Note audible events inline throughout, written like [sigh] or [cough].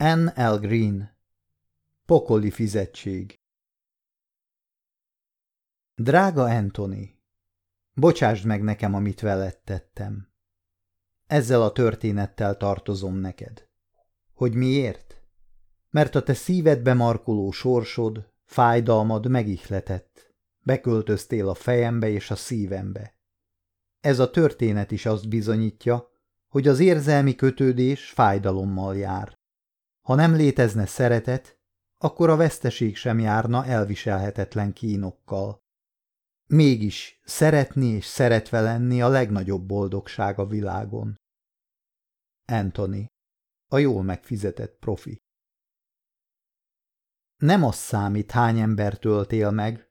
N. L. Green Pokoli fizetség Drága Anthony, bocsásd meg nekem, amit veled tettem. Ezzel a történettel tartozom neked. Hogy miért? Mert a te szívedbe markoló sorsod, fájdalmad megihletett. Beköltöztél a fejembe és a szívembe. Ez a történet is azt bizonyítja, hogy az érzelmi kötődés fájdalommal jár. Ha nem létezne szeretet, akkor a veszteség sem járna elviselhetetlen kínokkal. Mégis szeretni és szeretve lenni a legnagyobb boldogság a világon. Anthony, a jól megfizetett profi. Nem az számít, hány embert öltél meg,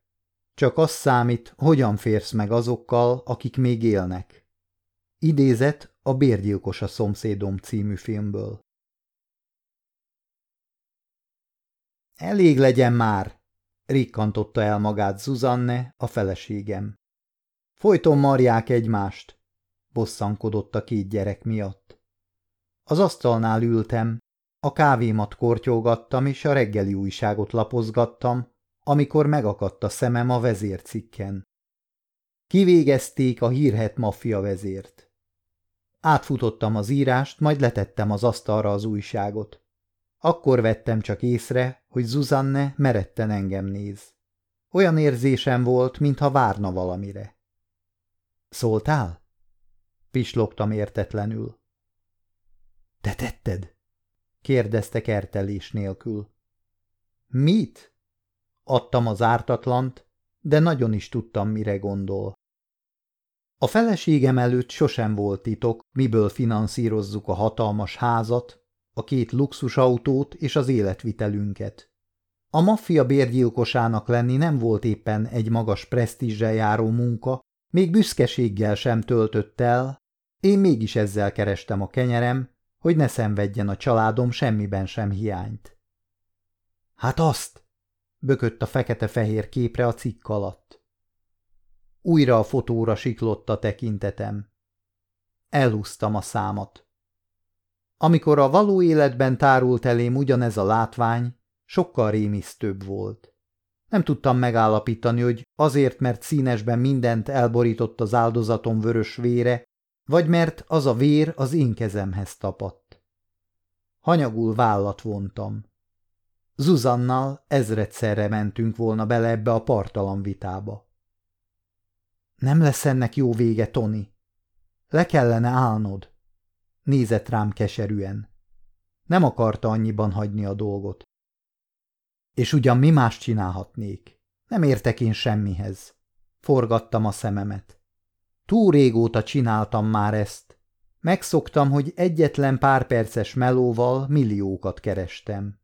csak az számít, hogyan férsz meg azokkal, akik még élnek. Idézet a Bérgyilkos a szomszédom című filmből. Elég legyen már, rikkantotta el magát Zuzanne, a feleségem. Folyton marják egymást, bosszankodott a két gyerek miatt. Az asztalnál ültem, a kávémat kortyolgattam és a reggeli újságot lapozgattam, amikor megakadt a szemem a vezércikken. Kivégezték a hírhet maffia vezért. Átfutottam az írást, majd letettem az asztalra az újságot. Akkor vettem csak észre, hogy Zuzanne meretten engem néz. Olyan érzésem volt, mintha várna valamire. Szóltál? Pislogtam értetlenül. Te tetted? kérdezte kertelés nélkül. Mit? Adtam az ártatlant, de nagyon is tudtam, mire gondol. A feleségem előtt sosem volt titok, miből finanszírozzuk a hatalmas házat, a két luxusautót és az életvitelünket. A maffia bérgyilkosának lenni nem volt éppen egy magas presztízsel járó munka, még büszkeséggel sem töltött el, én mégis ezzel kerestem a kenyerem, hogy ne szenvedjen a családom semmiben sem hiányt. Hát azt! bökött a fekete-fehér képre a cikk alatt. Újra a fotóra siklott a tekintetem. Elhúztam a számat. Amikor a való életben tárult elém ugyanez a látvány, sokkal rémisztőbb volt. Nem tudtam megállapítani, hogy azért, mert színesben mindent elborított az áldozatom vörös vére, vagy mert az a vér az én kezemhez tapadt. Hanyagul vállat vontam. Zuzannal ezredszerre mentünk volna bele ebbe a partalan vitába. Nem lesz ennek jó vége, Tony. Le kellene állnod. Nézett rám keserűen. Nem akarta annyiban hagyni a dolgot. És ugyan mi más csinálhatnék? Nem értek én semmihez. Forgattam a szememet. Túl régóta csináltam már ezt. Megszoktam, hogy egyetlen pár perces melóval milliókat kerestem.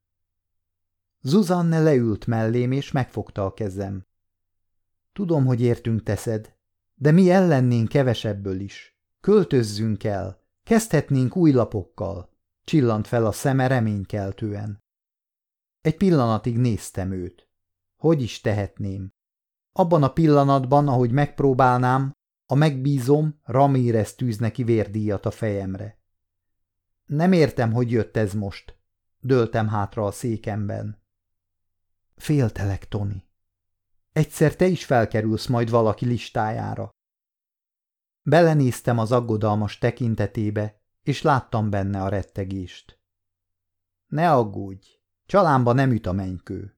Zuzanne leült mellém, és megfogta a kezem. Tudom, hogy értünk teszed, de mi ellennénk kevesebből is. Költözzünk el, Kezdhetnénk új lapokkal. Csillant fel a szeme reménykeltően. Egy pillanatig néztem őt. Hogy is tehetném? Abban a pillanatban, ahogy megpróbálnám, a megbízom, Ramírez tűz neki vérdíjat a fejemre. Nem értem, hogy jött ez most. Döltem hátra a székemben. Féltelek, Tony. Egyszer te is felkerülsz majd valaki listájára. Belenéztem az aggodalmas tekintetébe, és láttam benne a rettegést. Ne aggódj, csalámba nem üt a mennykő.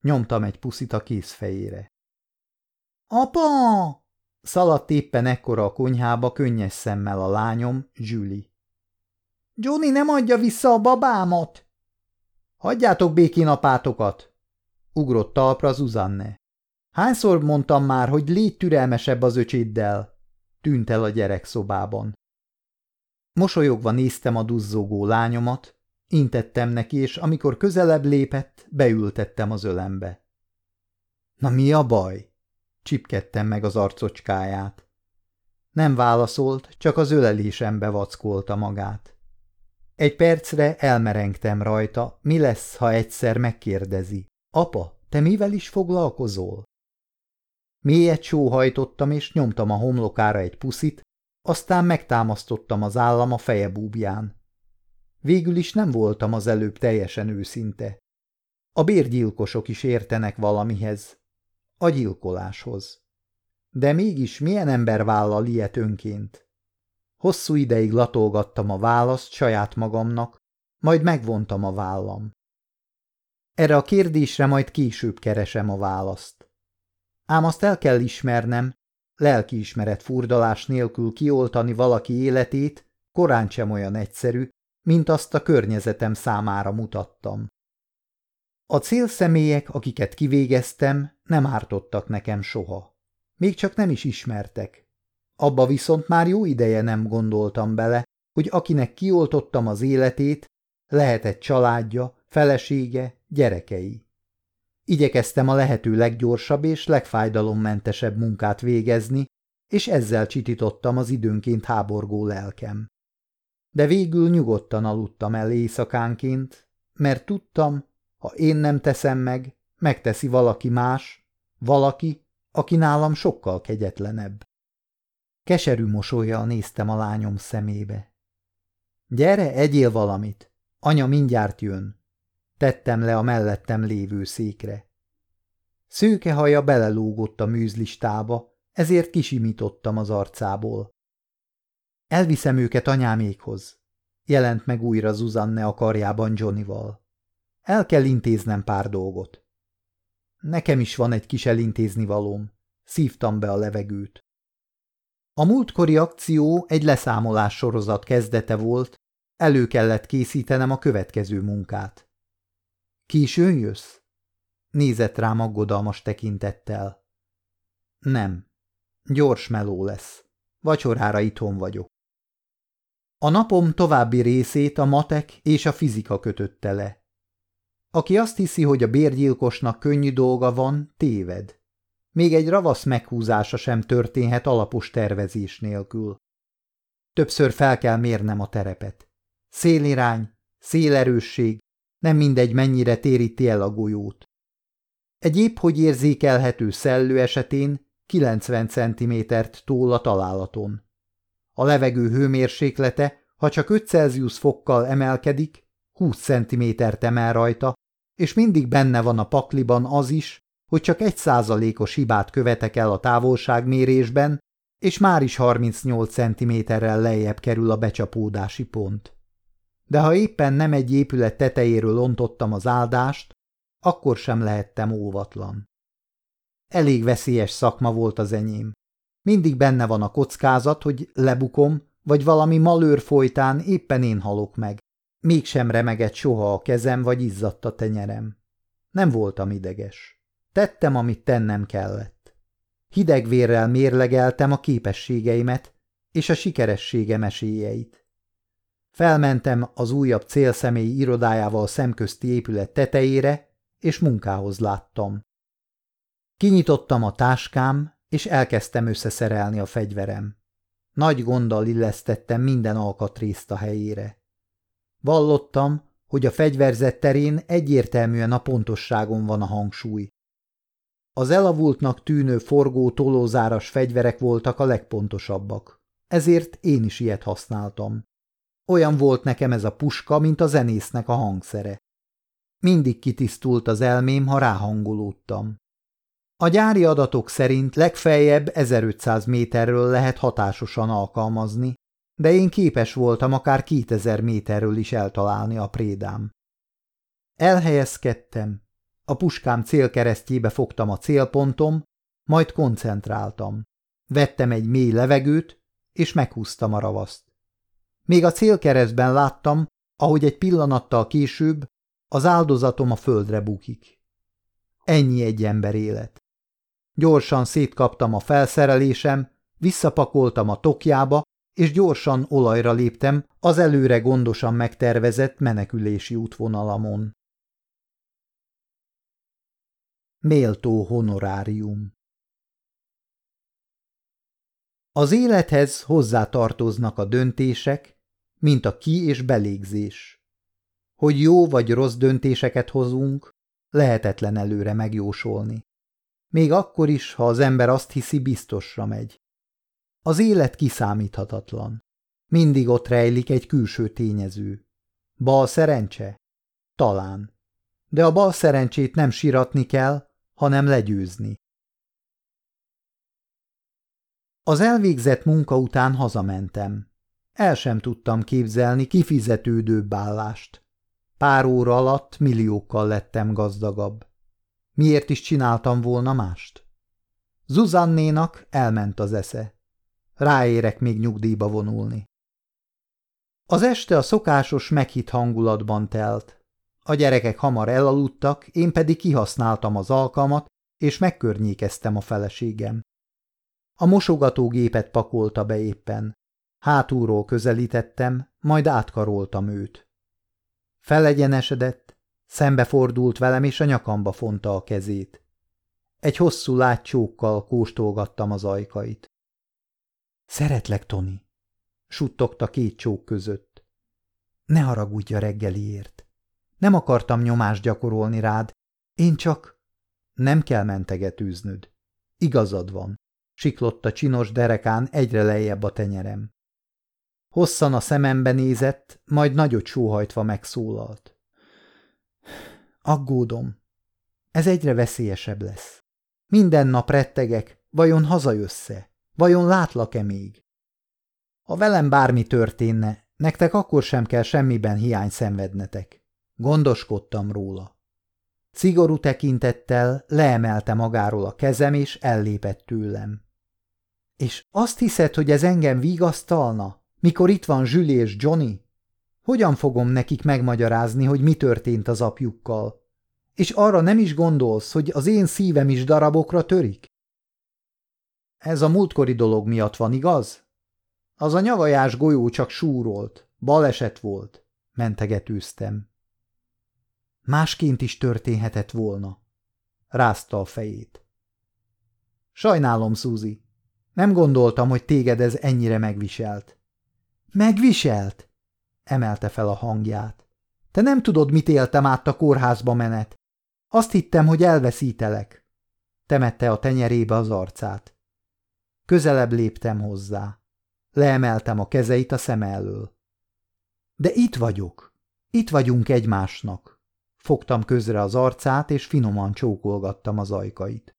Nyomtam egy puszit a kézfejére. Apa! Szaladt éppen ekkora a konyhába könnyes szemmel a lányom, Julie. Johnny nem adja vissza a babámat! Hagyjátok békén apátokat! Ugrott talpra Zuzanne. Hányszor mondtam már, hogy légy türelmesebb az öcséddel? Tűnt el a gyerekszobában. Mosolyogva néztem a duzzogó lányomat, intettem neki, és amikor közelebb lépett, beültettem az ölembe. Na mi a baj? Csipkedtem meg az arcocskáját. Nem válaszolt, csak az ölelésembe vackolta magát. Egy percre elmerengtem rajta, mi lesz, ha egyszer megkérdezi. Apa, te mivel is foglalkozol? Mélyet sóhajtottam, és nyomtam a homlokára egy puszit, aztán megtámasztottam az állam a feje búbján. Végül is nem voltam az előbb teljesen őszinte. A bérgyilkosok is értenek valamihez. A gyilkoláshoz. De mégis milyen ember vállal ilyet önként? Hosszú ideig latolgattam a választ saját magamnak, majd megvontam a vállam. Erre a kérdésre majd később keresem a választ. Ám azt el kell ismernem, lelkiismeret furdalás nélkül kioltani valaki életét korán sem olyan egyszerű, mint azt a környezetem számára mutattam. A célszemélyek, akiket kivégeztem, nem ártottak nekem soha. Még csak nem is ismertek. Abba viszont már jó ideje nem gondoltam bele, hogy akinek kioltottam az életét, lehetett családja, felesége, gyerekei. Igyekeztem a lehető leggyorsabb és legfájdalommentesebb munkát végezni, és ezzel csitítottam az időnként háborgó lelkem. De végül nyugodtan aludtam el éjszakánként, mert tudtam, ha én nem teszem meg, megteszi valaki más, valaki, aki nálam sokkal kegyetlenebb. Keserű mosolyjal néztem a lányom szemébe. Gyere, egyél valamit, anya mindjárt jön. Tettem le a mellettem lévő székre. Szőke haja belelógott a műzlistába, ezért kisimítottam az arcából. Elviszem őket anyámékhoz, jelent meg újra Zuzanne a karjában Johnnyval. El kell intéznem pár dolgot. Nekem is van egy kis elintézni valóm. Szívtam be a levegőt. A múltkori akció egy leszámolás sorozat kezdete volt, elő kellett készítenem a következő munkát. Későn jössz? Nézett rám aggodalmas tekintettel. Nem. Gyors meló lesz. Vacsorára itthon vagyok. A napom további részét a matek és a fizika kötötte le. Aki azt hiszi, hogy a bérgyilkosnak könnyű dolga van, téved. Még egy ravasz meghúzása sem történhet alapos tervezés nélkül. Többször fel kell mérnem a terepet. Szélirány, szélerősség, nem mindegy mennyire téríti el a golyót. Egy épp hogy érzékelhető szellő esetén 90 cm-t tól a találaton. A levegő hőmérséklete, ha csak 5 Celsius fokkal emelkedik, 20 cm-t emel rajta, és mindig benne van a pakliban az is, hogy csak egy százalékos hibát követek el a távolságmérésben, és már is 38 cm-rel lejjebb kerül a becsapódási pont. De ha éppen nem egy épület tetejéről ontottam az áldást, akkor sem lehettem óvatlan. Elég veszélyes szakma volt az enyém. Mindig benne van a kockázat, hogy lebukom, vagy valami malőr folytán éppen én halok meg. Mégsem remegett soha a kezem, vagy izzadt a tenyerem. Nem voltam ideges. Tettem, amit tennem kellett. Hidegvérrel mérlegeltem a képességeimet és a sikerességem esélyeit. Felmentem az újabb célszemély irodájával szemközti épület tetejére, és munkához láttam. Kinyitottam a táskám, és elkezdtem összeszerelni a fegyverem. Nagy gonddal illesztettem minden alkatrészt a helyére. Vallottam, hogy a fegyverzet terén egyértelműen a pontosságon van a hangsúly. Az elavultnak tűnő forgó tolózáras fegyverek voltak a legpontosabbak, ezért én is ilyet használtam. Olyan volt nekem ez a puska, mint a zenésznek a hangszere. Mindig kitisztult az elmém, ha ráhangolódtam. A gyári adatok szerint legfeljebb 1500 méterről lehet hatásosan alkalmazni, de én képes voltam akár 2000 méterről is eltalálni a prédám. Elhelyezkedtem, a puskám célkeresztjébe fogtam a célpontom, majd koncentráltam. Vettem egy mély levegőt, és meghúztam a ravaszt. Még a célkeresztben láttam, ahogy egy pillanattal később az áldozatom a földre bukik. Ennyi egy ember élet. Gyorsan szétkaptam a felszerelésem, visszapakoltam a tokjába, és gyorsan olajra léptem az előre gondosan megtervezett menekülési útvonalamon. Méltó honorárium Az élethez hozzátartoznak a döntések, mint a ki- és belégzés. Hogy jó vagy rossz döntéseket hozunk, lehetetlen előre megjósolni. Még akkor is, ha az ember azt hiszi, biztosra megy. Az élet kiszámíthatatlan. Mindig ott rejlik egy külső tényező. Bal szerencse? Talán. De a bal szerencsét nem siratni kell, hanem legyőzni. Az elvégzett munka után hazamentem. El sem tudtam képzelni kifizetődőbb állást. Pár óra alatt milliókkal lettem gazdagabb. Miért is csináltam volna mást? Zuzannénak elment az esze. Ráérek még nyugdíjba vonulni. Az este a szokásos meghitt hangulatban telt. A gyerekek hamar elaludtak, én pedig kihasználtam az alkalmat, és megkörnyékeztem a feleségem. A mosogatógépet pakolta be éppen. Hátulról közelítettem, majd átkaroltam őt. Felegyenesedett, szembefordult velem, és a nyakamba fonta a kezét. Egy hosszú látcsókkal kóstolgattam az ajkait. Szeretlek, Toni, suttogta két csók között. Ne haragudj a reggeliért. Nem akartam nyomást gyakorolni rád, én csak... Nem kell mentegetőznöd. Igazad van, siklott a csinos derekán egyre lejjebb a tenyerem. Hosszan a szemembe nézett, majd nagyot sóhajtva megszólalt. Aggódom. Ez egyre veszélyesebb lesz. Minden nap rettegek, vajon hazajössze? Vajon látlak-e még? Ha velem bármi történne, nektek akkor sem kell semmiben hiány szenvednetek. Gondoskodtam róla. Szigorú tekintettel leemelte magáról a kezem, és ellépett tőlem. És azt hiszed, hogy ez engem vigasztalna, mikor itt van Zsüli és Johnny? Hogyan fogom nekik megmagyarázni, hogy mi történt az apjukkal? És arra nem is gondolsz, hogy az én szívem is darabokra törik? Ez a múltkori dolog miatt van, igaz? Az a nyavajás golyó csak súrolt, baleset volt, mentegetőztem. Másként is történhetett volna. Rázta a fejét. Sajnálom, Suzy. Nem gondoltam, hogy téged ez ennyire megviselt. Megviselt? Emelte fel a hangját. Te nem tudod, mit éltem át a kórházba menet. Azt hittem, hogy elveszítelek. Temette a tenyerébe az arcát. Közelebb léptem hozzá. Leemeltem a kezeit a szem elől. De itt vagyok. Itt vagyunk egymásnak. Fogtam közre az arcát, és finoman csókolgattam az ajkait.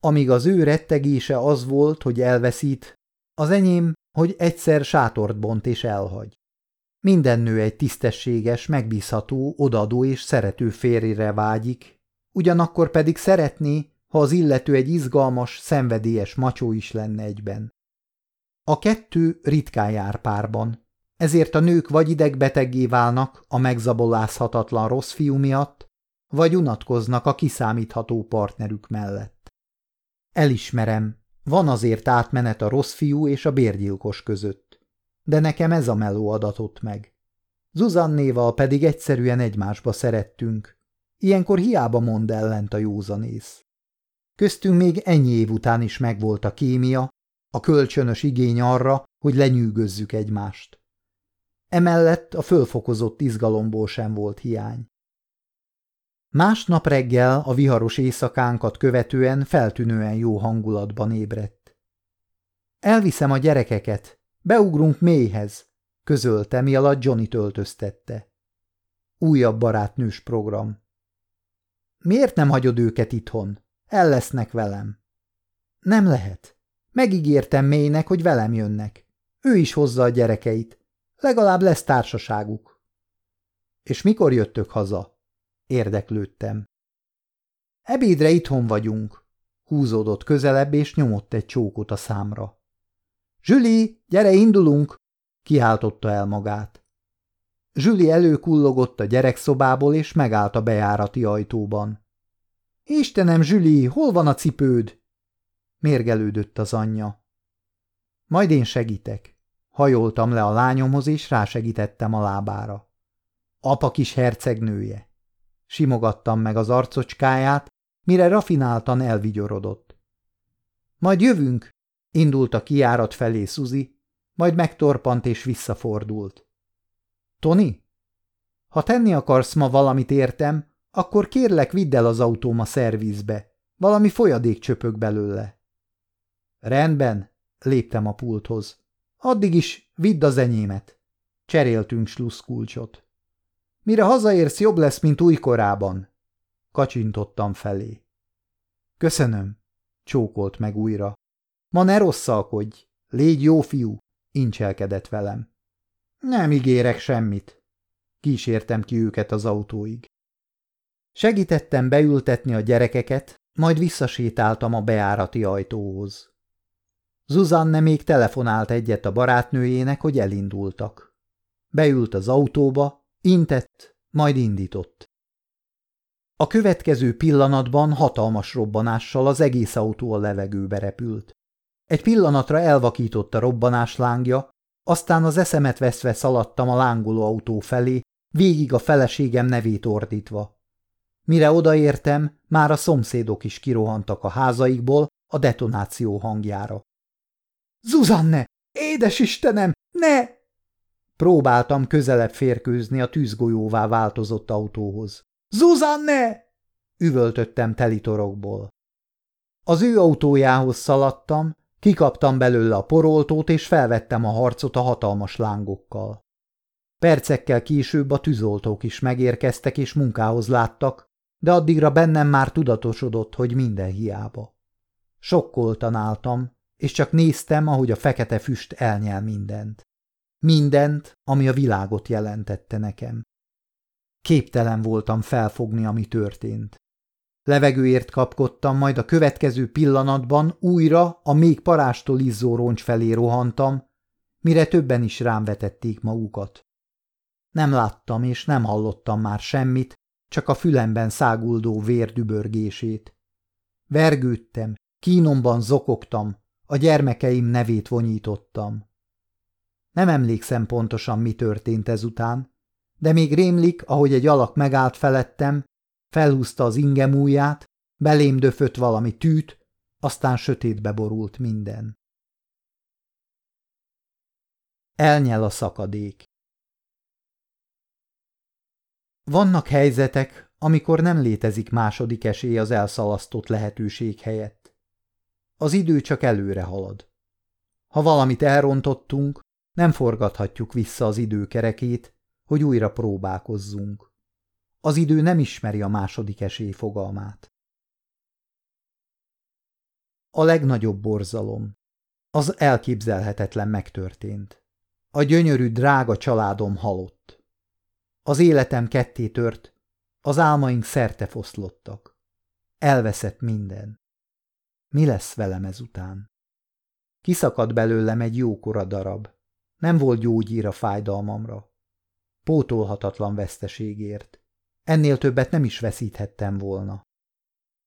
Amíg az ő rettegése az volt, hogy elveszít, az enyém, hogy egyszer sátort bont és elhagy. Minden nő egy tisztességes, megbízható, odadó és szerető férjére vágyik, ugyanakkor pedig szeretné, ha az illető egy izgalmas, szenvedélyes macsó is lenne egyben. A kettő ritkán jár párban, ezért a nők vagy idegbeteggé válnak a megzabolázhatatlan rossz fiú miatt, vagy unatkoznak a kiszámítható partnerük mellett. Elismerem, van azért átmenet a rossz fiú és a bérgyilkos között, de nekem ez a meló adatott meg. Zuzannéval pedig egyszerűen egymásba szerettünk, ilyenkor hiába mond ellent a józanész. Köztünk még ennyi év után is megvolt a kémia, a kölcsönös igény arra, hogy lenyűgözzük egymást. Emellett a fölfokozott izgalomból sem volt hiány. Másnap reggel a viharos éjszakánkat követően feltűnően jó hangulatban ébredt. Elviszem a gyerekeket, beugrunk mélyhez, közölte, mi alatt Johnny töltöztette. Újabb barátnős program. Miért nem hagyod őket itthon? El lesznek velem. Nem lehet. Megígértem mélynek, hogy velem jönnek. Ő is hozza a gyerekeit. Legalább lesz társaságuk. És mikor jöttök haza? Érdeklődtem. Ebédre itthon vagyunk. Húzódott közelebb, és nyomott egy csókot a számra. Zsüli, gyere, indulunk! Kiáltotta el magát. Zsüli előkullogott a gyerekszobából, és megállt a bejárati ajtóban. Istenem, Zsüli, hol van a cipőd? Mérgelődött az anyja. Majd én segítek. Hajoltam le a lányomhoz, és rásegítettem a lábára. Apa kis hercegnője. Simogattam meg az arcocskáját, mire rafináltan elvigyorodott. Majd jövünk, indult a kiárat felé Suzi, majd megtorpant és visszafordult. Tony? Ha tenni akarsz ma valamit értem, akkor kérlek vidd el az autóm a szervizbe. Valami folyadék csöpög belőle. Rendben, léptem a pulthoz. Addig is vidd az enyémet. Cseréltünk sluszkulcsot. Mire hazaérsz, jobb lesz, mint újkorában. Kacsintottam felé. Köszönöm, csókolt meg újra. Ma ne rosszalkodj, légy jó fiú, incselkedett velem. Nem ígérek semmit. Kísértem ki őket az autóig. Segítettem beültetni a gyerekeket, majd visszasétáltam a beárati ajtóhoz. Zuzanne még telefonált egyet a barátnőjének, hogy elindultak. Beült az autóba, intett, majd indított. A következő pillanatban hatalmas robbanással az egész autó a levegőbe repült. Egy pillanatra elvakított a robbanás lángja, aztán az eszemet veszve szaladtam a lángoló autó felé, végig a feleségem nevét ordítva. Mire odaértem, már a szomszédok is kirohantak a házaikból a detonáció hangjára. – Zuzanne! Édes Istenem! Ne! Próbáltam közelebb férkőzni a tűzgolyóvá változott autóhoz. – Zuzanne! üvöltöttem telitorokból. Az ő autójához szaladtam, kikaptam belőle a poroltót, és felvettem a harcot a hatalmas lángokkal. Percekkel később a tűzoltók is megérkeztek és munkához láttak, de addigra bennem már tudatosodott, hogy minden hiába. Sokkoltan álltam, és csak néztem, ahogy a fekete füst elnyel mindent. Mindent, ami a világot jelentette nekem. Képtelen voltam felfogni, ami történt. Levegőért kapkodtam, majd a következő pillanatban újra a még parástól izzó roncs felé rohantam, mire többen is rám vetették magukat. Nem láttam és nem hallottam már semmit, csak a fülemben száguldó vér dübörgését. Vergődtem, kínomban zokogtam, a gyermekeim nevét vonyítottam. Nem emlékszem pontosan, mi történt ezután, de még rémlik, ahogy egy alak megállt felettem, felhúzta az ingemúját, belém döfött valami tűt, aztán sötétbe borult minden. Elnyel a szakadék. Vannak helyzetek, amikor nem létezik második esély az elszalasztott lehetőség helyett. Az idő csak előre halad. Ha valamit elrontottunk, nem forgathatjuk vissza az időkerekét, hogy újra próbálkozzunk. Az idő nem ismeri a második esély fogalmát. A legnagyobb borzalom. Az elképzelhetetlen megtörtént. A gyönyörű, drága családom halott. Az életem ketté tört, az álmaink szerte foszlottak. Elveszett minden. Mi lesz velem ezután? Kiszakadt belőlem egy jókora darab. Nem volt gyógyír a fájdalmamra. Pótolhatatlan veszteségért. Ennél többet nem is veszíthettem volna.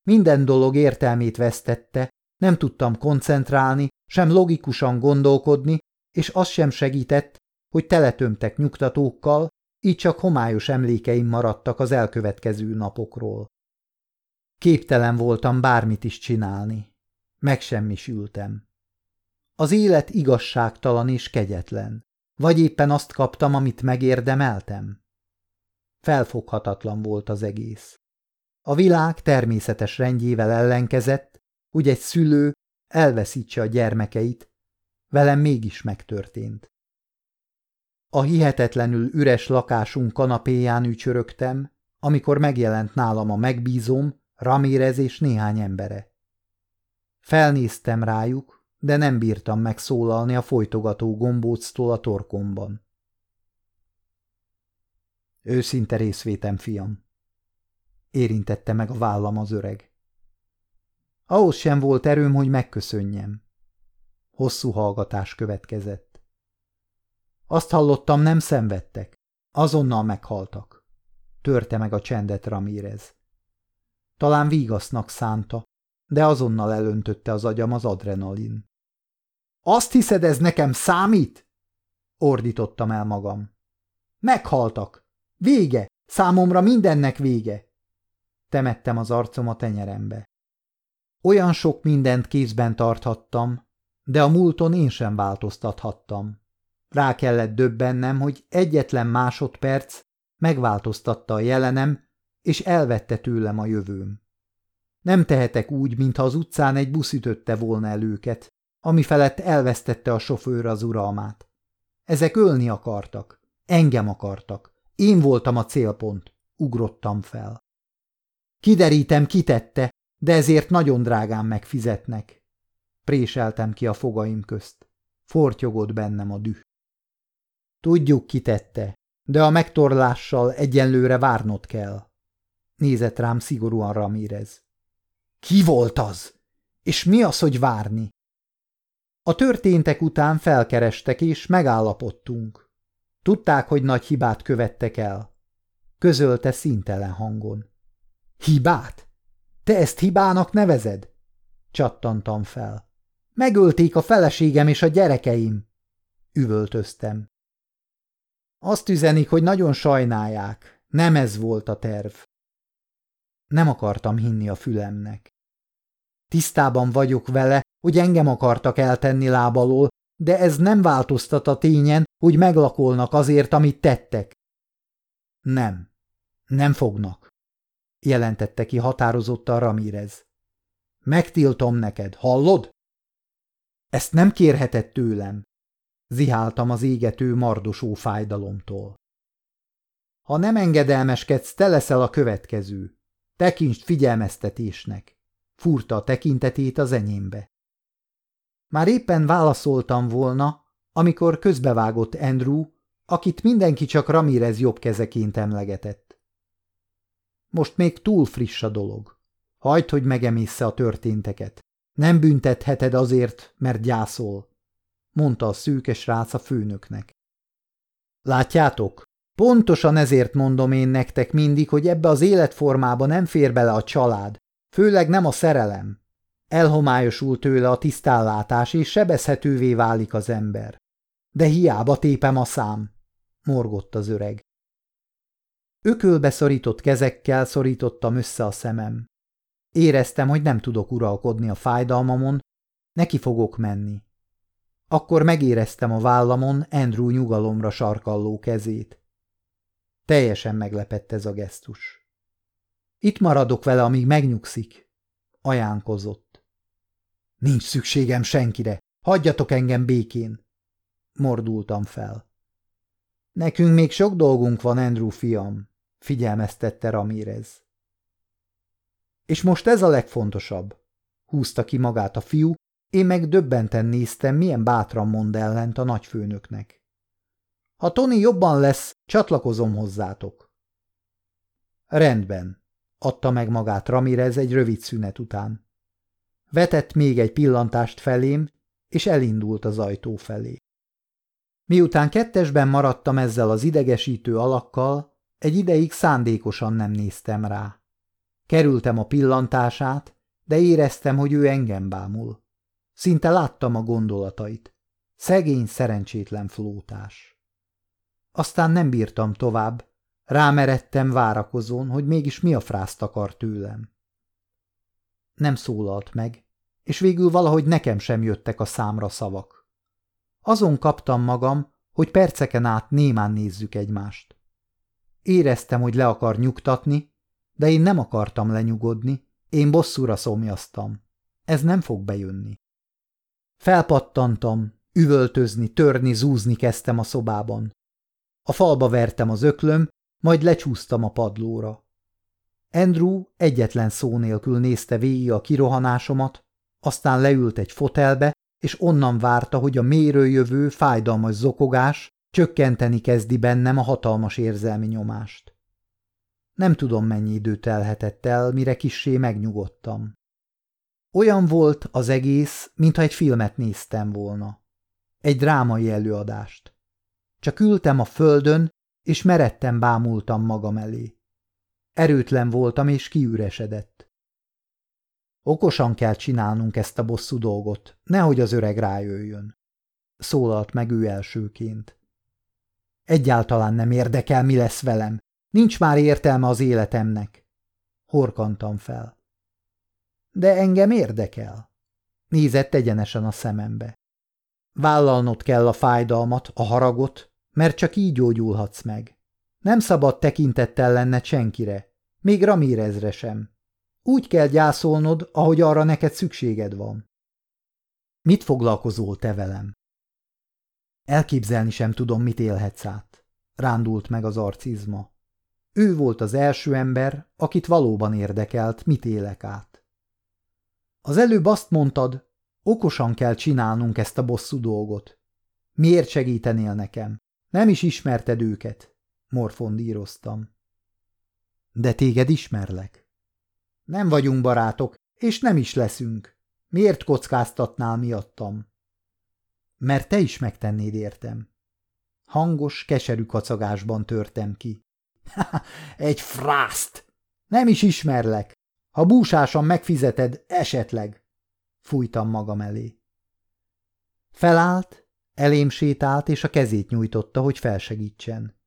Minden dolog értelmét vesztette, nem tudtam koncentrálni, sem logikusan gondolkodni, és az sem segített, hogy teletömtek nyugtatókkal, így csak homályos emlékeim maradtak az elkövetkező napokról. Képtelen voltam bármit is csinálni. Megsemmisültem. Az élet igazságtalan és kegyetlen. Vagy éppen azt kaptam, amit megérdemeltem? Felfoghatatlan volt az egész. A világ természetes rendjével ellenkezett, hogy egy szülő elveszítse a gyermekeit, velem mégis megtörtént. A hihetetlenül üres lakásunk kanapéján ücsörögtem, amikor megjelent nálam a megbízom, Ramírez és néhány embere. Felnéztem rájuk, de nem bírtam megszólalni a folytogató gombóctól a torkomban. Őszinte részvétem, fiam. Érintette meg a vállam az öreg. Ahhoz sem volt erőm, hogy megköszönjem. Hosszú hallgatás következett. Azt hallottam, nem szenvedtek. Azonnal meghaltak. Törte meg a csendet Ramírez. Talán vígasznak szánta, de azonnal elöntötte az agyam az adrenalin. Azt hiszed, ez nekem számít? Ordítottam el magam. Meghaltak. Vége. Számomra mindennek vége. Temettem az arcom a tenyerembe. Olyan sok mindent kézben tarthattam, de a múlton én sem változtathattam. Rá kellett döbbennem, hogy egyetlen másodperc megváltoztatta a jelenem, és elvette tőlem a jövőm. Nem tehetek úgy, mintha az utcán egy busz ütötte volna el őket, ami felett elvesztette a sofőr az uralmát. Ezek ölni akartak, engem akartak, Én voltam a célpont. Ugrottam fel. Kiderítem, kitette, de ezért nagyon drágán megfizetnek. Préseltem ki a fogaim közt. Fortyogott bennem a düh. Tudjuk, kitette, de a megtorlással egyenlőre várnod kell. Nézett rám szigorúan Ramírez. Ki volt az? És mi az, hogy várni? A történtek után felkerestek és megállapodtunk. Tudták, hogy nagy hibát követtek el. Közölte szintelen hangon. Hibát? Te ezt hibának nevezed? Csattantam fel. Megölték a feleségem és a gyerekeim. Üvöltöztem. Azt üzenik, hogy nagyon sajnálják. Nem ez volt a terv. Nem akartam hinni a fülemnek. Tisztában vagyok vele, hogy engem akartak eltenni lábalól, de ez nem változtat a tényen, hogy meglakolnak azért, amit tettek. Nem, nem fognak, jelentette ki határozottan Ramírez. Megtiltom neked, hallod? Ezt nem kérheted tőlem, ziháltam az égető mardosó fájdalomtól. Ha nem engedelmeskedsz, te leszel a következő. Tekintsd figyelmeztetésnek. Furta a tekintetét az enyémbe. Már éppen válaszoltam volna, amikor közbevágott Andrew, akit mindenki csak Ramirez jobb kezeként emlegetett. Most még túl friss a dolog. Hagyd, hogy megemészze a történteket. Nem büntetheted azért, mert gyászol, mondta a szűkes rác a főnöknek. Látjátok, pontosan ezért mondom én nektek mindig, hogy ebbe az életformába nem fér bele a család, főleg nem a szerelem. Elhomályosul tőle a tisztállátás, és sebezhetővé válik az ember. De hiába tépem a szám, morgott az öreg. Ökölbe szorított kezekkel szorítottam össze a szemem. Éreztem, hogy nem tudok uralkodni a fájdalmamon, neki fogok menni. Akkor megéreztem a vállamon Andrew nyugalomra sarkalló kezét. Teljesen meglepett ez a gesztus. Itt maradok vele, amíg megnyugszik, ajánkozott. Nincs szükségem senkire, hagyjatok engem békén. Mordultam fel. Nekünk még sok dolgunk van, Andrew fiam, figyelmeztette Ramírez. És most ez a legfontosabb. Húzta ki magát a fiú, én meg döbbenten néztem, milyen bátran mond ellent a nagyfőnöknek. Ha Tony jobban lesz, csatlakozom hozzátok. Rendben, adta meg magát Ramirez egy rövid szünet után. Vetett még egy pillantást felém, és elindult az ajtó felé. Miután kettesben maradtam ezzel az idegesítő alakkal, egy ideig szándékosan nem néztem rá. Kerültem a pillantását, de éreztem, hogy ő engem bámul. Szinte láttam a gondolatait. Szegény, szerencsétlen flótás. Aztán nem bírtam tovább, rámeredtem várakozón, hogy mégis mi a frászt akar tőlem. Nem szólalt meg, és végül valahogy nekem sem jöttek a számra szavak. Azon kaptam magam, hogy perceken át némán nézzük egymást. Éreztem, hogy le akar nyugtatni, de én nem akartam lenyugodni, én bosszúra szomjaztam. Ez nem fog bejönni. Felpattantam, üvöltözni, törni, zúzni kezdtem a szobában. A falba vertem az öklöm, majd lecsúsztam a padlóra. Andrew egyetlen szó nélkül nézte végig a kirohanásomat, aztán leült egy fotelbe, és onnan várta, hogy a méről jövő fájdalmas zokogás csökkenteni kezdi bennem a hatalmas érzelmi nyomást. Nem tudom, mennyi idő telhetett el, mire kissé megnyugodtam. Olyan volt az egész, mintha egy filmet néztem volna. Egy drámai előadást. Csak ültem a földön, és meretten bámultam magam elé. Erőtlen voltam, és kiüresedett. Okosan kell csinálnunk ezt a bosszú dolgot, nehogy az öreg rájöjjön. Szólalt meg ő elsőként. Egyáltalán nem érdekel, mi lesz velem. Nincs már értelme az életemnek. Horkantam fel. De engem érdekel. Nézett egyenesen a szemembe. Vállalnod kell a fájdalmat, a haragot, mert csak így gyógyulhatsz meg. Nem szabad tekintettel lenne senkire, még Ramírezre sem. Úgy kell gyászolnod, ahogy arra neked szükséged van. Mit foglalkozol te velem? Elképzelni sem tudom, mit élhetsz át. rándult meg az arcizma. Ő volt az első ember, akit valóban érdekelt, mit élek át. Az előbb azt mondtad, okosan kell csinálnunk ezt a bosszú dolgot. Miért segítenél nekem? Nem is ismerted őket, morfondíroztam. De téged ismerlek. Nem vagyunk barátok, és nem is leszünk. Miért kockáztatnál miattam? Mert te is megtennéd értem. Hangos, keserű kacagásban törtem ki. [laughs] Egy frászt! Nem is ismerlek. Ha búsásan megfizeted, esetleg. Fújtam magam elé. Felállt, elém sétált, és a kezét nyújtotta, hogy felsegítsen.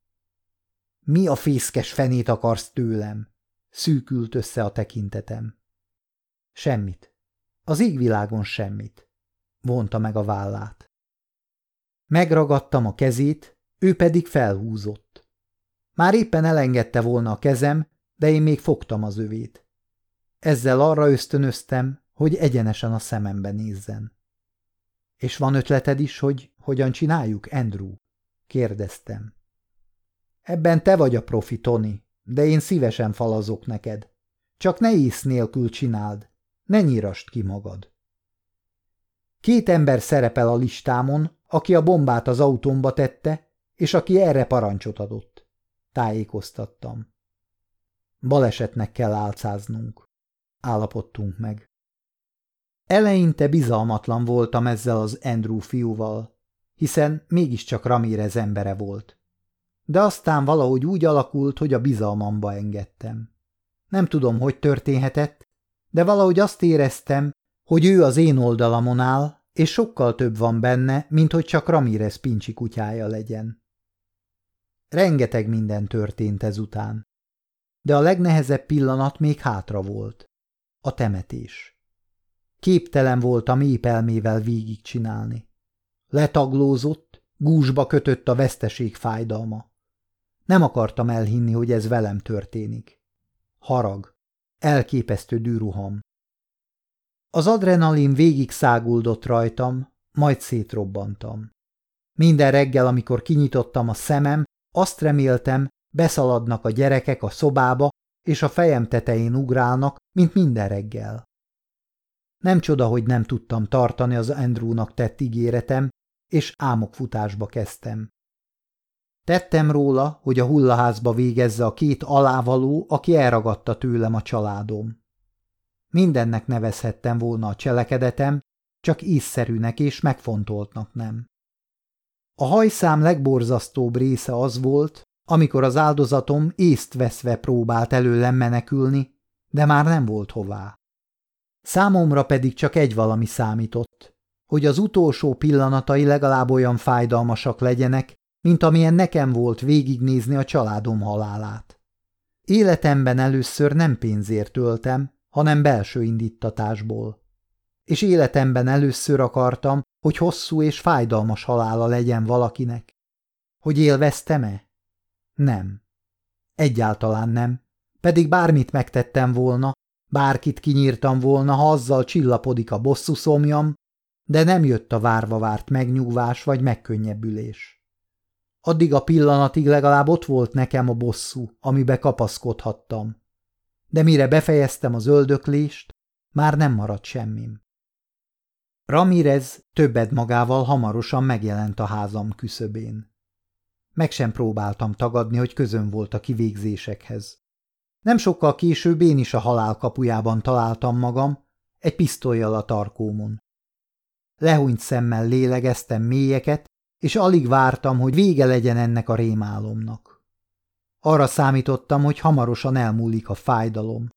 Mi a fészkes fenét akarsz tőlem? Szűkült össze a tekintetem. Semmit. Az égvilágon semmit. Vonta meg a vállát. Megragadtam a kezét, ő pedig felhúzott. Már éppen elengedte volna a kezem, de én még fogtam az övét. Ezzel arra ösztönöztem, hogy egyenesen a szemembe nézzen. És van ötleted is, hogy hogyan csináljuk, Andrew? kérdeztem. Ebben te vagy a profi, Tony, de én szívesen falazok neked. Csak ne ész nélkül csináld, ne nyírast ki magad. Két ember szerepel a listámon, aki a bombát az autómba tette, és aki erre parancsot adott. Tájékoztattam. Balesetnek kell álcáznunk. Állapodtunk meg. Eleinte bizalmatlan voltam ezzel az Andrew fiúval, hiszen mégiscsak Ramírez embere volt. De aztán valahogy úgy alakult, hogy a bizalmamba engedtem. Nem tudom, hogy történhetett, de valahogy azt éreztem, hogy ő az én oldalamon áll, és sokkal több van benne, mint hogy csak Ramírez pincsi kutyája legyen. Rengeteg minden történt ezután. De a legnehezebb pillanat még hátra volt. A temetés. Képtelen voltam épelmével végigcsinálni. Letaglózott, gúzsba kötött a veszteség fájdalma. Nem akartam elhinni, hogy ez velem történik. Harag. Elképesztő dűruham. Az adrenalin végig száguldott rajtam, majd szétrobbantam. Minden reggel, amikor kinyitottam a szemem, azt reméltem, beszaladnak a gyerekek a szobába, és a fejem tetején ugrálnak, mint minden reggel. Nem csoda, hogy nem tudtam tartani az Andrewnak tett ígéretem, és álmokfutásba kezdtem. Tettem róla, hogy a hullaházba végezze a két alávaló, aki elragadta tőlem a családom. Mindennek nevezhettem volna a cselekedetem, csak észszerűnek és megfontoltnak nem. A hajszám legborzasztóbb része az volt, amikor az áldozatom észt veszve próbált előlem menekülni, de már nem volt hová. Számomra pedig csak egy valami számított, hogy az utolsó pillanatai legalább olyan fájdalmasak legyenek, mint amilyen nekem volt végignézni a családom halálát. Életemben először nem pénzért töltem, hanem belső indítatásból. És életemben először akartam, hogy hosszú és fájdalmas halála legyen valakinek. Hogy élveztem-e? Nem. Egyáltalán nem. Pedig bármit megtettem volna, bárkit kinyírtam volna, ha azzal csillapodik a bosszú szomjam, de nem jött a várva várt megnyugvás vagy megkönnyebbülés. Addig a pillanatig legalább ott volt nekem a bosszú, amibe kapaszkodhattam. De mire befejeztem az öldöklést, már nem maradt semmim. Ramirez többed magával hamarosan megjelent a házam küszöbén. Meg sem próbáltam tagadni, hogy közön volt a kivégzésekhez. Nem sokkal később én is a halál kapujában találtam magam, egy pisztolyjal a tarkómon. Lehúnyt szemmel lélegeztem mélyeket, és alig vártam, hogy vége legyen ennek a rémálomnak. Arra számítottam, hogy hamarosan elmúlik a fájdalom.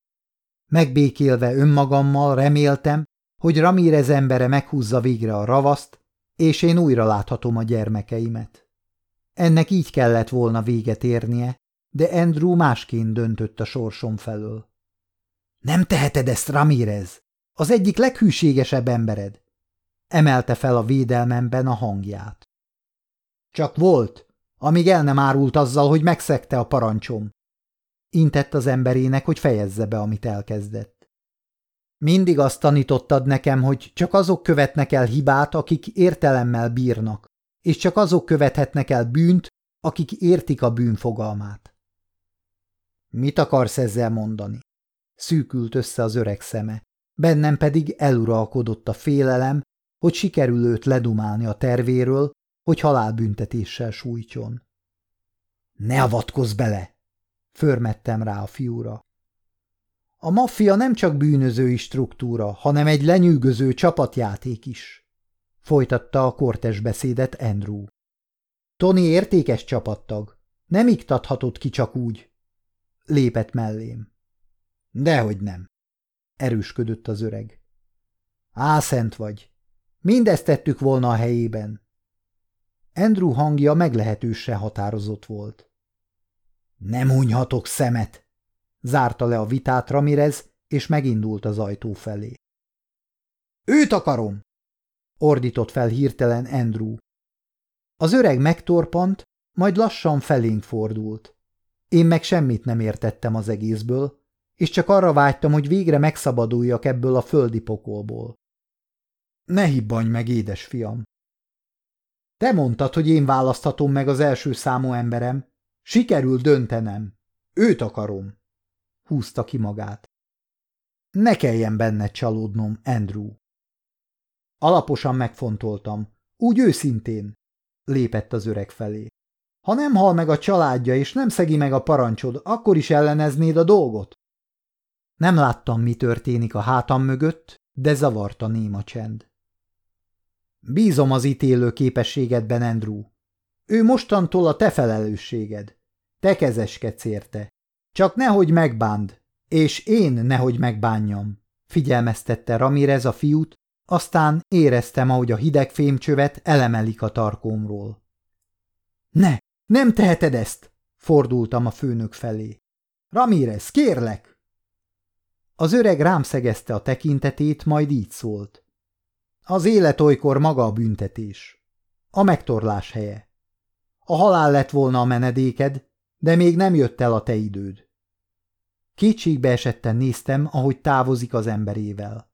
Megbékélve önmagammal reméltem, hogy Ramírez embere meghúzza végre a ravaszt, és én újra láthatom a gyermekeimet. Ennek így kellett volna véget érnie, de Andrew másként döntött a sorsom felől. Nem teheted ezt, Ramírez! Az egyik leghűségesebb embered! Emelte fel a védelmemben a hangját. Csak volt, amíg el nem árult azzal, hogy megszegte a parancsom. Intett az emberének, hogy fejezze be, amit elkezdett. Mindig azt tanítottad nekem, hogy csak azok követnek el hibát, akik értelemmel bírnak, és csak azok követhetnek el bűnt, akik értik a bűnfogalmát. Mit akarsz ezzel mondani? Szűkült össze az öreg szeme, bennem pedig eluralkodott a félelem, hogy sikerül őt ledumálni a tervéről, hogy halálbüntetéssel sújtson. Ne avatkozz bele! Förmettem rá a fiúra. A maffia nem csak bűnözői struktúra, hanem egy lenyűgöző csapatjáték is. Folytatta a kortes beszédet Andrew. Tony értékes csapattag. Nem iktathatott ki csak úgy. Lépett mellém. Dehogy nem. Erősködött az öreg. Ászent vagy. Mindezt tettük volna a helyében. Andrew hangja meglehetősen határozott volt. Nem hunyhatok szemet! Zárta le a vitát Ramirez, és megindult az ajtó felé. Őt akarom! Ordított fel hirtelen Andrew. Az öreg megtorpant, majd lassan felénk fordult. Én meg semmit nem értettem az egészből, és csak arra vágytam, hogy végre megszabaduljak ebből a földi pokolból. Ne hibbanj meg, édesfiam! Te mondtad, hogy én választhatom meg az első számú emberem. Sikerül döntenem. Őt akarom. Húzta ki magát. Ne kelljen benne csalódnom, Andrew. Alaposan megfontoltam. Úgy őszintén. Lépett az öreg felé. Ha nem hal meg a családja, és nem szegi meg a parancsod, akkor is elleneznéd a dolgot? Nem láttam, mi történik a hátam mögött, de zavarta néma csend. Bízom az ítélő képességedben, Andrew. Ő mostantól a te felelősséged. Te kezeskedsz érte. Csak nehogy megbánd, és én nehogy megbánjam, figyelmeztette Ramirez a fiút, aztán éreztem, ahogy a hideg fémcsövet elemelik a tarkómról. Ne, nem teheted ezt! Fordultam a főnök felé. Ramirez, kérlek! Az öreg rám szegezte a tekintetét, majd így szólt. Az élet olykor maga a büntetés. A megtorlás helye. A halál lett volna a menedéked, de még nem jött el a te időd. Kétségbe esetten néztem, ahogy távozik az emberével.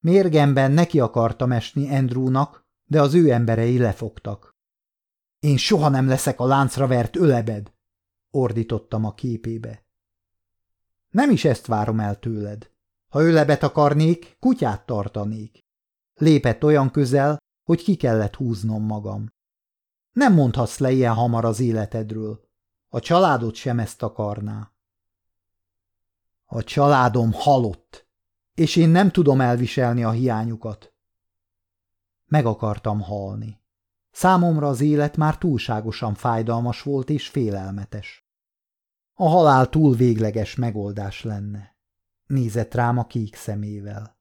Mérgemben neki akartam esni Andrewnak, de az ő emberei lefogtak. Én soha nem leszek a láncra vert ölebed, ordítottam a képébe. Nem is ezt várom el tőled. Ha ölebet akarnék, kutyát tartanék. Lépett olyan közel, hogy ki kellett húznom magam. Nem mondhatsz le ilyen hamar az életedről. A családod sem ezt akarná. A családom halott, és én nem tudom elviselni a hiányukat. Meg akartam halni. Számomra az élet már túlságosan fájdalmas volt és félelmetes. A halál túl végleges megoldás lenne. Nézett rám a kék szemével.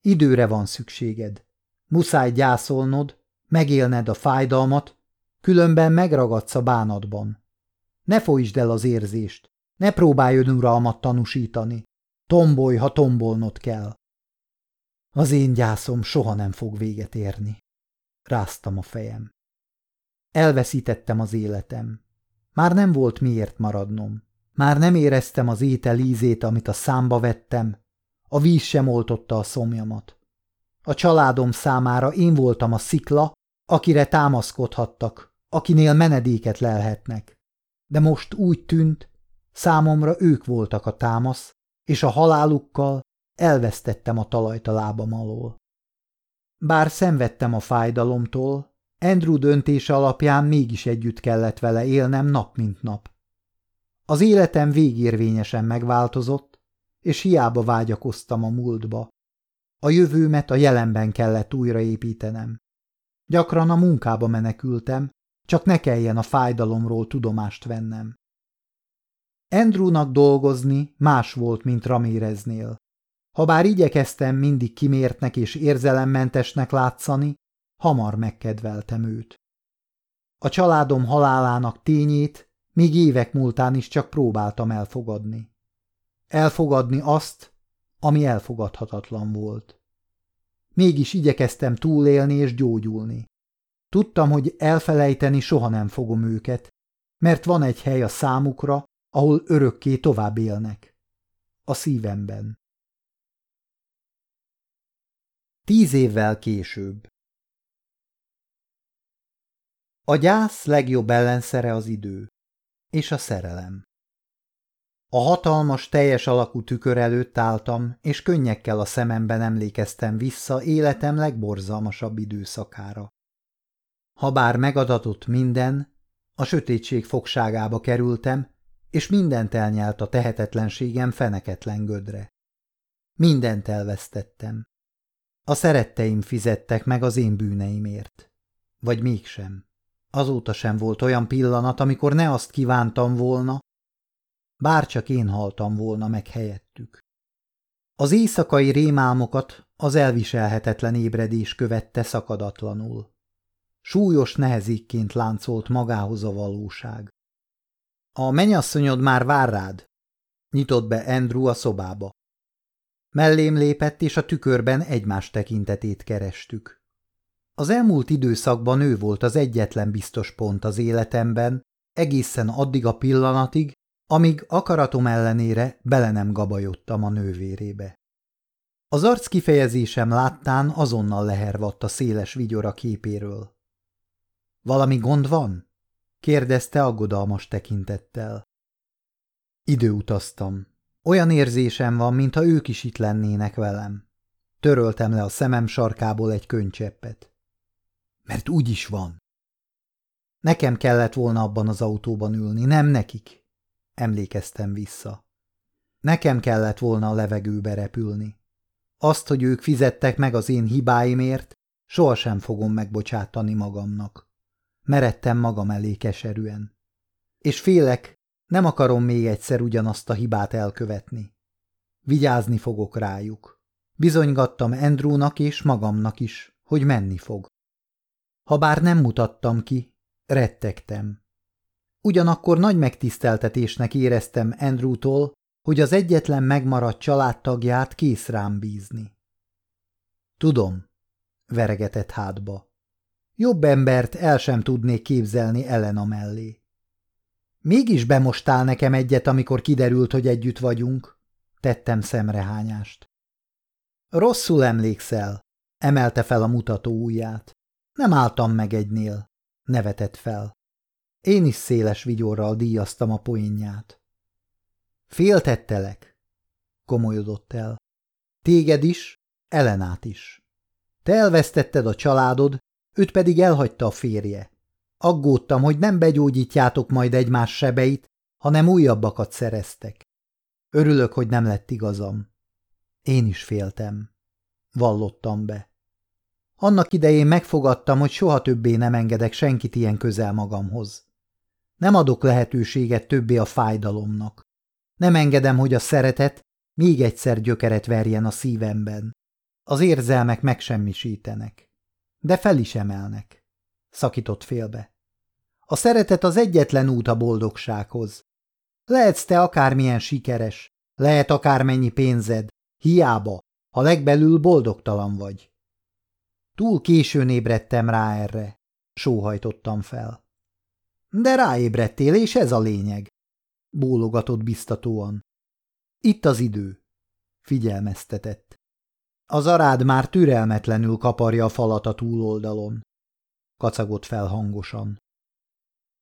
Időre van szükséged. Muszáj gyászolnod, megélned a fájdalmat, különben megragadsz a bánatban. Ne folytsd el az érzést, ne próbálj önuralmat tanúsítani. Tombolj, ha tombolnod kell. Az én gyászom soha nem fog véget érni. Ráztam a fejem. Elveszítettem az életem. Már nem volt miért maradnom. Már nem éreztem az étel ízét, amit a számba vettem. A víz sem oltotta a szomjamat. A családom számára én voltam a szikla, akire támaszkodhattak, akinél menedéket lelhetnek. De most úgy tűnt, számomra ők voltak a támasz, és a halálukkal elvesztettem a talajt a lábam alól. Bár szenvedtem a fájdalomtól, Andrew döntése alapján mégis együtt kellett vele élnem nap mint nap. Az életem végérvényesen megváltozott, és hiába vágyakoztam a múltba. A jövőmet a jelenben kellett újraépítenem. Gyakran a munkába menekültem, csak ne kelljen a fájdalomról tudomást vennem. Andrewnak dolgozni más volt, mint Ramireznél. Habár igyekeztem mindig kimértnek és érzelemmentesnek látszani, hamar megkedveltem őt. A családom halálának tényét még évek múltán is csak próbáltam elfogadni. Elfogadni azt, ami elfogadhatatlan volt. Mégis igyekeztem túlélni és gyógyulni. Tudtam, hogy elfelejteni soha nem fogom őket, mert van egy hely a számukra, ahol örökké tovább élnek. A szívemben. Tíz évvel később A gyász legjobb ellenszere az idő. És a szerelem. A hatalmas, teljes alakú tükör előtt álltam, és könnyekkel a szememben emlékeztem vissza életem legborzalmasabb időszakára. Habár megadatott minden, a sötétség fogságába kerültem, és mindent elnyelt a tehetetlenségem feneketlen gödre. Mindent elvesztettem. A szeretteim fizettek meg az én bűneimért. Vagy mégsem. Azóta sem volt olyan pillanat, amikor ne azt kívántam volna, bárcsak én haltam volna meg helyettük. Az éjszakai rémálmokat az elviselhetetlen ébredés követte szakadatlanul. Súlyos nehezékként láncolt magához a valóság. A menyasszonyod már vár rád, nyitott be Andrew a szobába. Mellém lépett, és a tükörben egymás tekintetét kerestük. Az elmúlt időszakban ő volt az egyetlen biztos pont az életemben, egészen addig a pillanatig, amíg akaratom ellenére bele nem gabajodtam a nővérébe. Az arc kifejezésem láttán azonnal lehervadt a széles vigyora képéről. – Valami gond van? – kérdezte aggodalmas tekintettel. Időutaztam. Olyan érzésem van, mintha ők is itt lennének velem. Töröltem le a szemem sarkából egy könycseppet. Mert úgy is van. Nekem kellett volna abban az autóban ülni, nem nekik. Emlékeztem vissza. Nekem kellett volna a levegőbe repülni. Azt, hogy ők fizettek meg az én hibáimért, sohasem fogom megbocsátani magamnak. Meredtem magam elé keserűen. És félek, nem akarom még egyszer ugyanazt a hibát elkövetni. Vigyázni fogok rájuk. Bizonygattam Andrewnak és magamnak is, hogy menni fog. Habár nem mutattam ki, rettegtem. Ugyanakkor nagy megtiszteltetésnek éreztem Andrewtól, hogy az egyetlen megmaradt családtagját kész rám bízni. Tudom, veregetett hátba. Jobb embert el sem tudnék képzelni Elena mellé. Mégis bemostál nekem egyet, amikor kiderült, hogy együtt vagyunk, tettem szemrehányást. Rosszul emlékszel, emelte fel a mutató ujját. Nem álltam meg egynél, nevetett fel. Én is széles vigyorral díjaztam a poénját. Féltettelek, komolyodott el. Téged is, Elenát is. Te elvesztetted a családod, őt pedig elhagyta a férje. Aggódtam, hogy nem begyógyítjátok majd egymás sebeit, hanem újabbakat szereztek. Örülök, hogy nem lett igazam. Én is féltem. Vallottam be. Annak idején megfogadtam, hogy soha többé nem engedek senkit ilyen közel magamhoz. Nem adok lehetőséget többé a fájdalomnak. Nem engedem, hogy a szeretet még egyszer gyökeret verjen a szívemben. Az érzelmek megsemmisítenek. De fel is emelnek. Szakított félbe. A szeretet az egyetlen út a boldogsághoz. Lehetsz te akármilyen sikeres, lehet akármennyi pénzed, hiába, ha legbelül boldogtalan vagy. Túl későn ébredtem rá erre, sóhajtottam fel. De ráébredtél, és ez a lényeg. Bólogatott biztatóan. Itt az idő. Figyelmeztetett. Az arád már türelmetlenül kaparja a falat a túloldalon. Kacagott fel hangosan.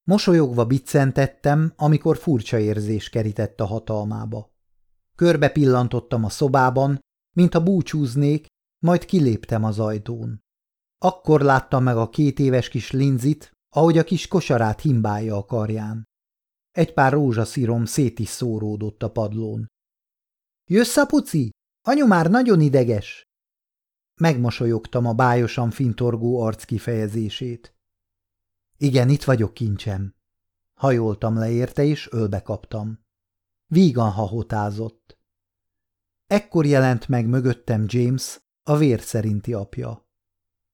Mosolyogva biccentettem, amikor furcsa érzés kerített a hatalmába. Körbe pillantottam a szobában, mint a búcsúznék, majd kiléptem az ajtón. Akkor láttam meg a két éves kis linzit, ahogy a kis kosarát himbálja a karján. Egy pár rózsaszírom szét is szóródott a padlón. – Jössz, puci? Anyu már nagyon ideges! Megmosolyogtam a bájosan fintorgó arc kifejezését. Igen, itt vagyok, kincsem. Hajoltam le érte, és ölbe kaptam. Vígan hahotázott. Ekkor jelent meg mögöttem James, a vér szerinti apja.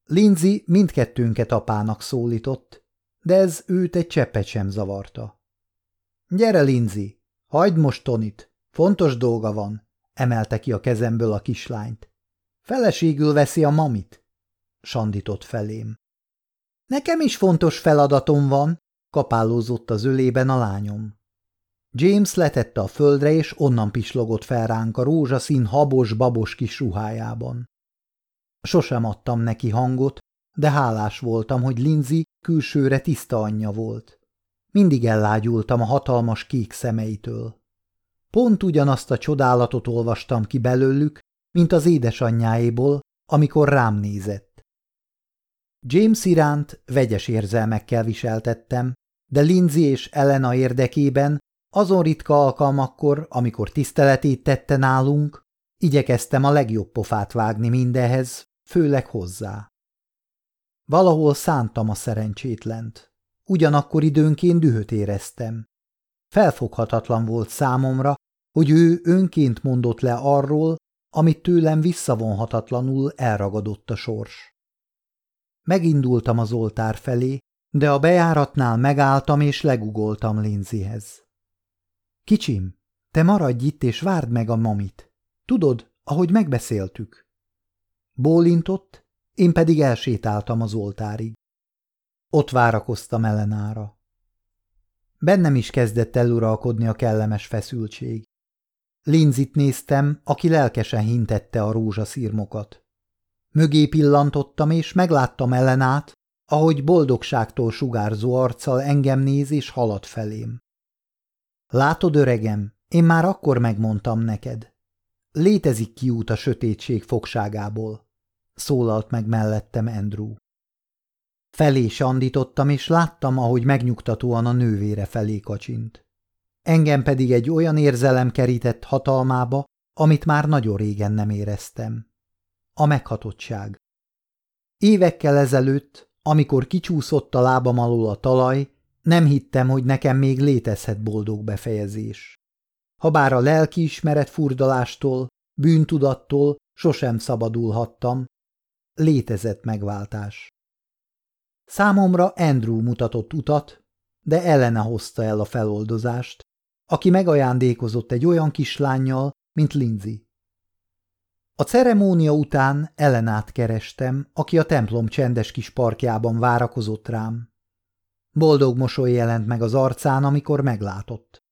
Lindsay mindkettőnket apának szólított, de ez őt egy cseppet sem zavarta. – Gyere, Lindsay, hagyd most Tonit, fontos dolga van, emelte ki a kezemből a kislányt. Feleségül veszi a mamit, sandított felém. Nekem is fontos feladatom van, kapálózott az ölében a lányom. James letette a földre, és onnan pislogott fel ránk a rózsaszín habos-babos kis ruhájában. Sosem adtam neki hangot, de hálás voltam, hogy Lindsay külsőre tiszta anyja volt. Mindig ellágyultam a hatalmas kék szemeitől. Pont ugyanazt a csodálatot olvastam ki belőlük, mint az édesanyjáéból, amikor rám nézett. James iránt vegyes érzelmekkel viseltettem, de Lindsay és Elena érdekében azon ritka alkalmakkor, amikor tiszteletét tette nálunk, igyekeztem a legjobb pofát vágni mindenhez, főleg hozzá. Valahol szántam a szerencsétlent. Ugyanakkor időnként dühöt éreztem. Felfoghatatlan volt számomra, hogy ő önként mondott le arról, amit tőlem visszavonhatatlanul elragadott a sors. Megindultam az oltár felé, de a bejáratnál megálltam és legugoltam Lindsayhez. Kicsim, te maradj itt és várd meg a mamit. Tudod, ahogy megbeszéltük. Bólintott, én pedig elsétáltam az oltárig. Ott várakoztam ellenára. Bennem is kezdett eluralkodni a kellemes feszültség. Linzit néztem, aki lelkesen hintette a rózsaszírmokat. Mögé pillantottam, és megláttam ellenát, ahogy boldogságtól sugárzó arccal engem néz és halad felém. Látod, öregem, én már akkor megmondtam neked. Létezik kiút a sötétség fogságából, szólalt meg mellettem Andrew. Felé sandítottam, és láttam, ahogy megnyugtatóan a nővére felé kacsint. Engem pedig egy olyan érzelem kerített hatalmába, amit már nagyon régen nem éreztem. A meghatottság. Évekkel ezelőtt, amikor kicsúszott a lábam alól a talaj, nem hittem, hogy nekem még létezhet boldog befejezés. Habár a lelkiismeret furdalástól, bűntudattól sosem szabadulhattam, létezett megváltás. Számomra Andrew mutatott utat, de Elena hozta el a feloldozást, aki megajándékozott egy olyan kislányjal, mint Lindsay. A ceremónia után Elenát kerestem, aki a templom csendes kis parkjában várakozott rám. Boldog mosoly jelent meg az arcán, amikor meglátott.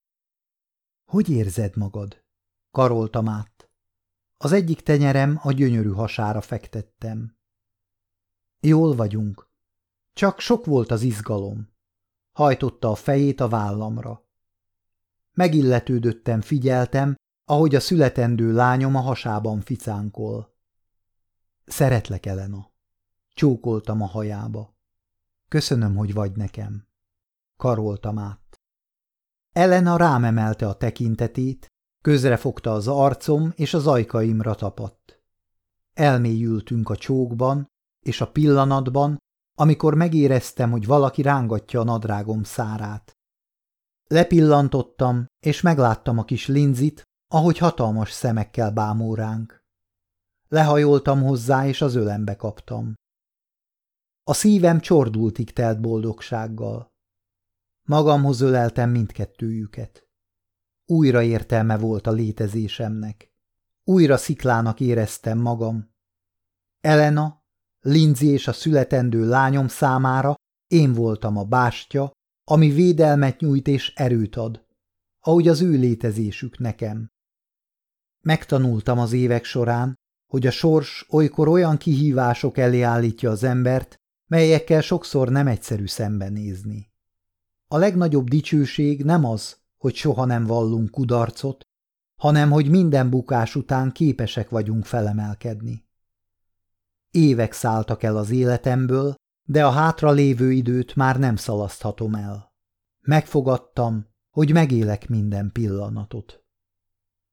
– Hogy érzed magad? – karoltam át. Az egyik tenyerem a gyönyörű hasára fektettem. – Jól vagyunk. Csak sok volt az izgalom. Hajtotta a fejét a vállamra. Megilletődöttem, figyeltem, ahogy a születendő lányom a hasában ficánkol. Szeretlek, Elena. Csókoltam a hajába. Köszönöm, hogy vagy nekem. Karoltam át. Elena rám emelte a tekintetét, közrefogta az arcom, és az ajkaimra tapadt. Elmélyültünk a csókban, és a pillanatban, amikor megéreztem, hogy valaki rángatja a nadrágom szárát. Lepillantottam, és megláttam a kis linzit, ahogy hatalmas szemekkel bámul ránk. Lehajoltam hozzá, és az ölembe kaptam. A szívem csordultig telt boldogsággal. Magamhoz öleltem mindkettőjüket. Újra értelme volt a létezésemnek. Újra sziklának éreztem magam. Elena, Lindsay és a születendő lányom számára én voltam a bástya, ami védelmet nyújt és erőt ad, ahogy az ő létezésük nekem. Megtanultam az évek során, hogy a sors olykor olyan kihívások elé állítja az embert, melyekkel sokszor nem egyszerű szembenézni. A legnagyobb dicsőség nem az, hogy soha nem vallunk kudarcot, hanem hogy minden bukás után képesek vagyunk felemelkedni. Évek szálltak el az életemből, de a hátra lévő időt már nem szalaszthatom el. Megfogadtam, hogy megélek minden pillanatot.